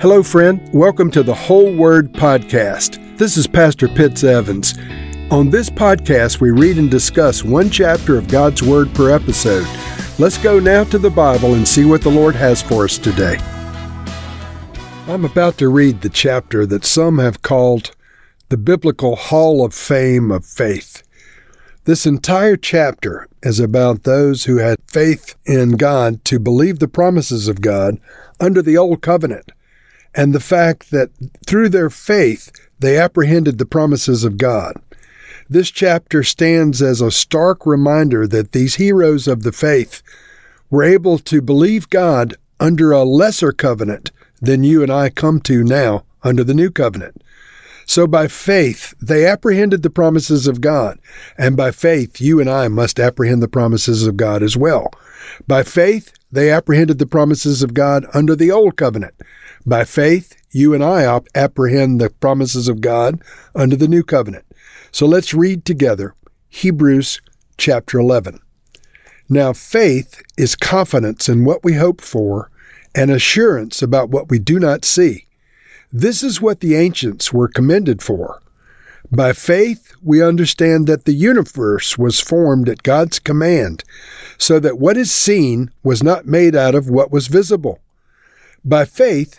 Hello, friend. Welcome to the Whole Word Podcast. This is Pastor Pitts Evans. On this podcast, we read and discuss one chapter of God's Word per episode. Let's go now to the Bible and see what the Lord has for us today. I'm about to read the chapter that some have called the Biblical Hall of Fame of Faith. This entire chapter is about those who had faith in God to believe the promises of God under the Old Covenant and the fact that through their faith they apprehended the promises of God. This chapter stands as a stark reminder that these heroes of the faith were able to believe God under a lesser covenant than you and I come to now under the new covenant. So by faith, they apprehended the promises of God. And by faith, you and I must apprehend the promises of God as well. By faith, they apprehended the promises of God under the old covenant. By faith, you and I apprehend the promises of God under the new covenant. So let's read together Hebrews chapter 11. Now, faith is confidence in what we hope for and assurance about what we do not see. This is what the ancients were commended for. By faith, we understand that the universe was formed at God's command, so that what is seen was not made out of what was visible. By faith,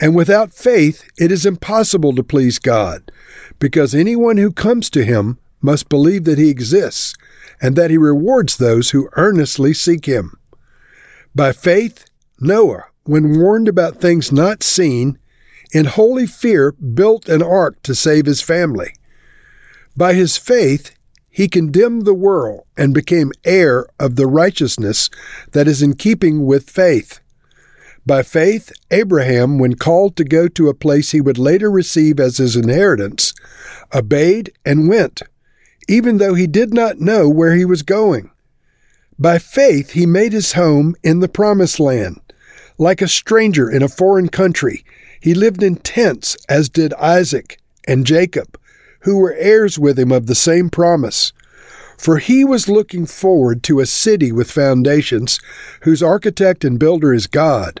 And without faith, it is impossible to please God, because anyone who comes to him must believe that he exists, and that he rewards those who earnestly seek him. By faith, Noah, when warned about things not seen, in holy fear built an ark to save his family. By his faith, he condemned the world and became heir of the righteousness that is in keeping with faith. By faith, Abraham, when called to go to a place he would later receive as his inheritance, obeyed and went, even though he did not know where he was going. By faith, he made his home in the promised land. Like a stranger in a foreign country, he lived in tents, as did Isaac and Jacob, who were heirs with him of the same promise. For he was looking forward to a city with foundations, whose architect and builder is God.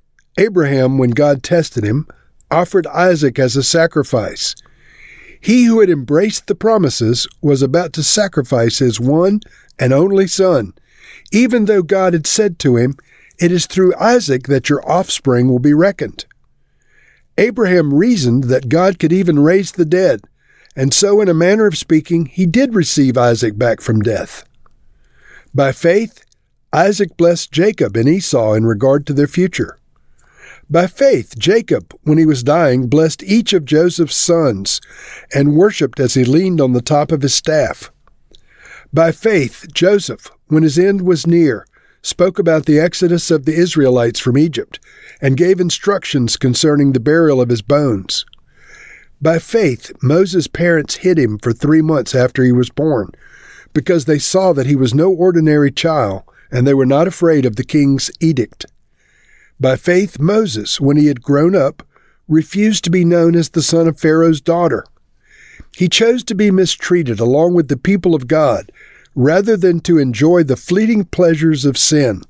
Abraham, when God tested him, offered Isaac as a sacrifice. He who had embraced the promises was about to sacrifice his one and only son, even though God had said to him, It is through Isaac that your offspring will be reckoned. Abraham reasoned that God could even raise the dead, and so, in a manner of speaking, he did receive Isaac back from death. By faith, Isaac blessed Jacob and Esau in regard to their future. By faith, Jacob, when he was dying, blessed each of Joseph's sons and worshipped as he leaned on the top of his staff. By faith, Joseph, when his end was near, spoke about the exodus of the Israelites from Egypt and gave instructions concerning the burial of his bones. By faith, Moses' parents hid him for three months after he was born, because they saw that he was no ordinary child, and they were not afraid of the king's edict. By faith, Moses, when he had grown up, refused to be known as the son of Pharaoh's daughter. He chose to be mistreated along with the people of God rather than to enjoy the fleeting pleasures of sin.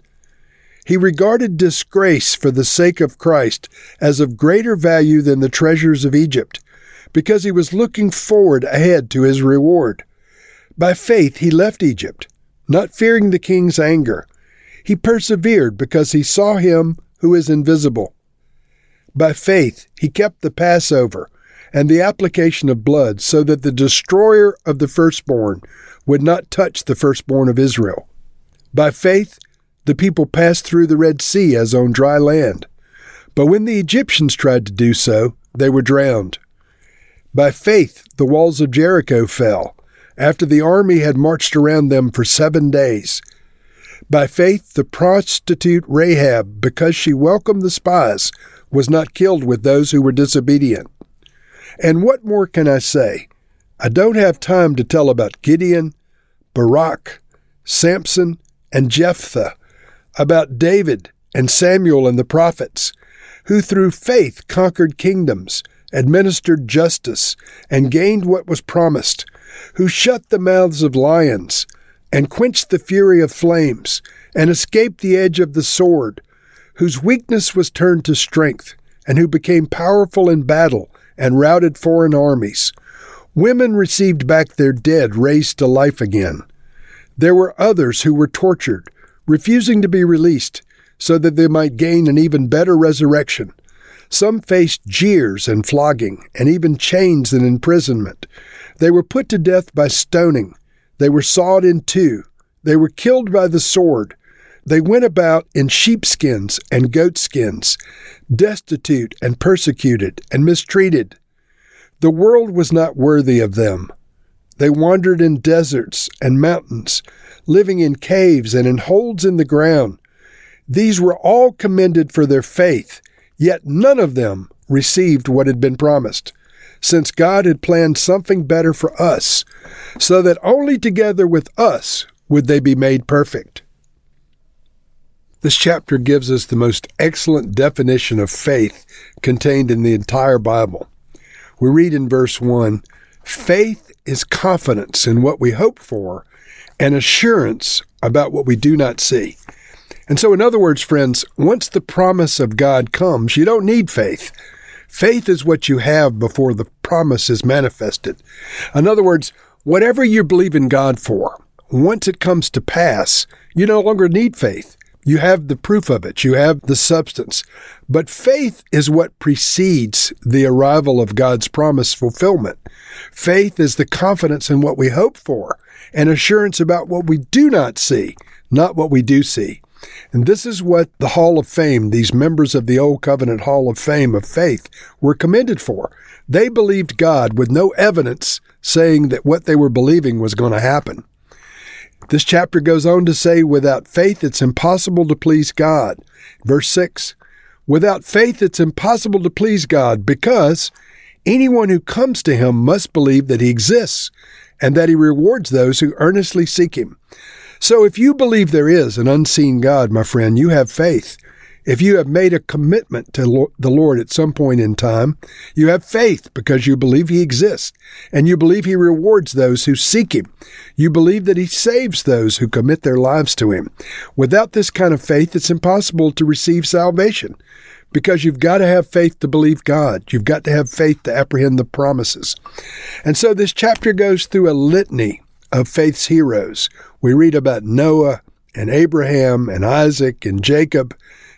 He regarded disgrace for the sake of Christ as of greater value than the treasures of Egypt, because he was looking forward ahead to his reward. By faith he left Egypt, not fearing the king's anger. He persevered because he saw him who is invisible. By faith he kept the Passover and the application of blood, so that the destroyer of the firstborn would not touch the firstborn of Israel. By faith, the people passed through the Red Sea as on dry land. But when the Egyptians tried to do so, they were drowned. By faith, the walls of Jericho fell, after the army had marched around them for seven days. By faith, the prostitute Rahab, because she welcomed the spies, was not killed with those who were disobedient. And what more can I say? I don't have time to tell about Gideon, Barak, Samson, and Jephthah, about David and Samuel and the prophets, who through faith conquered kingdoms, administered justice, and gained what was promised, who shut the mouths of lions, and quenched the fury of flames, and escaped the edge of the sword, whose weakness was turned to strength, and who became powerful in battle and routed foreign armies. Women received back their dead raised to life again. There were others who were tortured, refusing to be released, so that they might gain an even better resurrection. Some faced jeers and flogging, and even chains and imprisonment. They were put to death by stoning. They were sawed in two. They were killed by the sword. They went about in sheepskins and goatskins, destitute and persecuted and mistreated. The world was not worthy of them. They wandered in deserts and mountains, living in caves and in holes in the ground. These were all commended for their faith, yet none of them received what had been promised, since God had planned something better for us, so that only together with us would they be made perfect. This chapter gives us the most excellent definition of faith contained in the entire Bible. We read in verse 1 Faith is confidence in what we hope for and assurance about what we do not see. And so, in other words, friends, once the promise of God comes, you don't need faith. Faith is what you have before the promise is manifested. In other words, whatever you believe in God for, once it comes to pass, you no longer need faith. You have the proof of it. You have the substance. But faith is what precedes the arrival of God's promise fulfillment. Faith is the confidence in what we hope for and assurance about what we do not see, not what we do see. And this is what the Hall of Fame, these members of the Old Covenant Hall of Fame of faith, were commended for. They believed God with no evidence saying that what they were believing was going to happen. This chapter goes on to say, without faith, it's impossible to please God. Verse 6 Without faith, it's impossible to please God because anyone who comes to him must believe that he exists and that he rewards those who earnestly seek him. So if you believe there is an unseen God, my friend, you have faith. If you have made a commitment to the Lord at some point in time, you have faith because you believe He exists and you believe He rewards those who seek Him. You believe that He saves those who commit their lives to Him. Without this kind of faith, it's impossible to receive salvation because you've got to have faith to believe God. You've got to have faith to apprehend the promises. And so this chapter goes through a litany of faith's heroes. We read about Noah and Abraham and Isaac and Jacob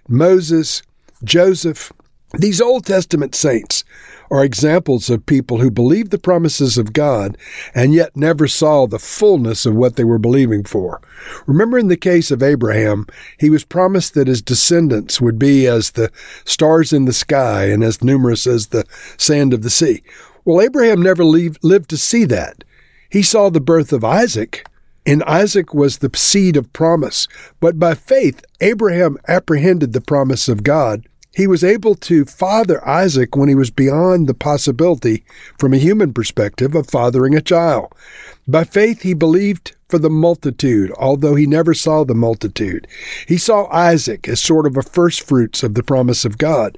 Moses, Joseph, these Old Testament saints are examples of people who believed the promises of God and yet never saw the fullness of what they were believing for. Remember in the case of Abraham, he was promised that his descendants would be as the stars in the sky and as numerous as the sand of the sea. Well, Abraham never lived to see that. He saw the birth of Isaac, and Isaac was the seed of promise, but by faith Abraham apprehended the promise of God he was able to father Isaac when he was beyond the possibility, from a human perspective, of fathering a child. By faith, he believed for the multitude, although he never saw the multitude. He saw Isaac as sort of a first fruits of the promise of God.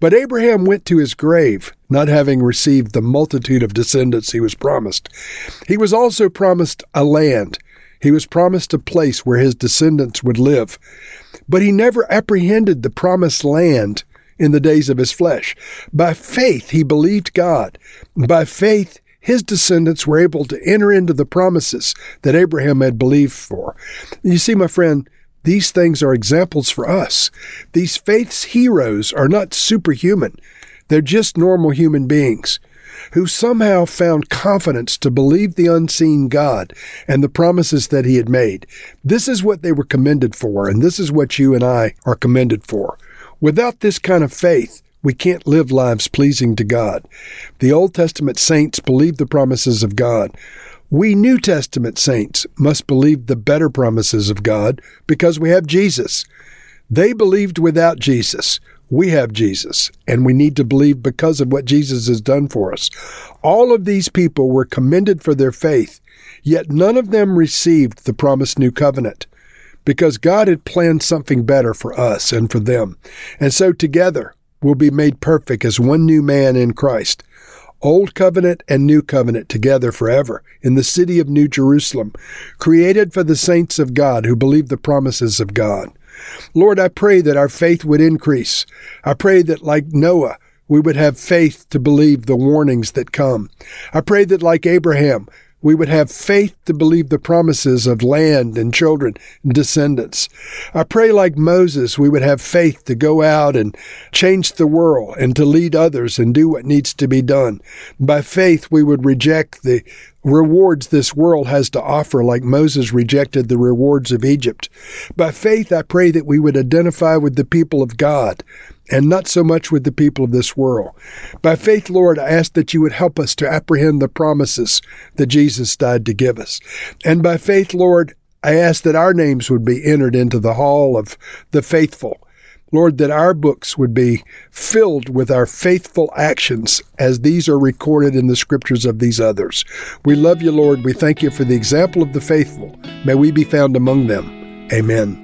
But Abraham went to his grave, not having received the multitude of descendants he was promised. He was also promised a land. He was promised a place where his descendants would live. But he never apprehended the promised land in the days of his flesh. By faith, he believed God. By faith, his descendants were able to enter into the promises that Abraham had believed for. You see, my friend, these things are examples for us. These faith's heroes are not superhuman. They're just normal human beings who somehow found confidence to believe the unseen God and the promises that he had made. This is what they were commended for, and this is what you and I are commended for. Without this kind of faith, we can't live lives pleasing to God. The Old Testament saints believed the promises of God. We New Testament saints must believe the better promises of God because we have Jesus. They believed without Jesus. We have Jesus, and we need to believe because of what Jesus has done for us. All of these people were commended for their faith, yet none of them received the promised new covenant because God had planned something better for us and for them. And so together we'll be made perfect as one new man in Christ. Old covenant and new covenant together forever in the city of New Jerusalem, created for the saints of God who believe the promises of God. Lord, I pray that our faith would increase. I pray that, like Noah, we would have faith to believe the warnings that come. I pray that, like Abraham, we would have faith to believe the promises of land and children and descendants. I pray, like Moses, we would have faith to go out and change the world and to lead others and do what needs to be done. By faith, we would reject the rewards this world has to offer, like Moses rejected the rewards of Egypt. By faith, I pray that we would identify with the people of God and not so much with the people of this world. By faith, Lord, I ask that you would help us to apprehend the promises that Jesus died to give us. And by faith, Lord, I ask that our names would be entered into the hall of the faithful. Lord, that our books would be filled with our faithful actions as these are recorded in the scriptures of these others. We love you, Lord. We thank you for the example of the faithful. May we be found among them. Amen.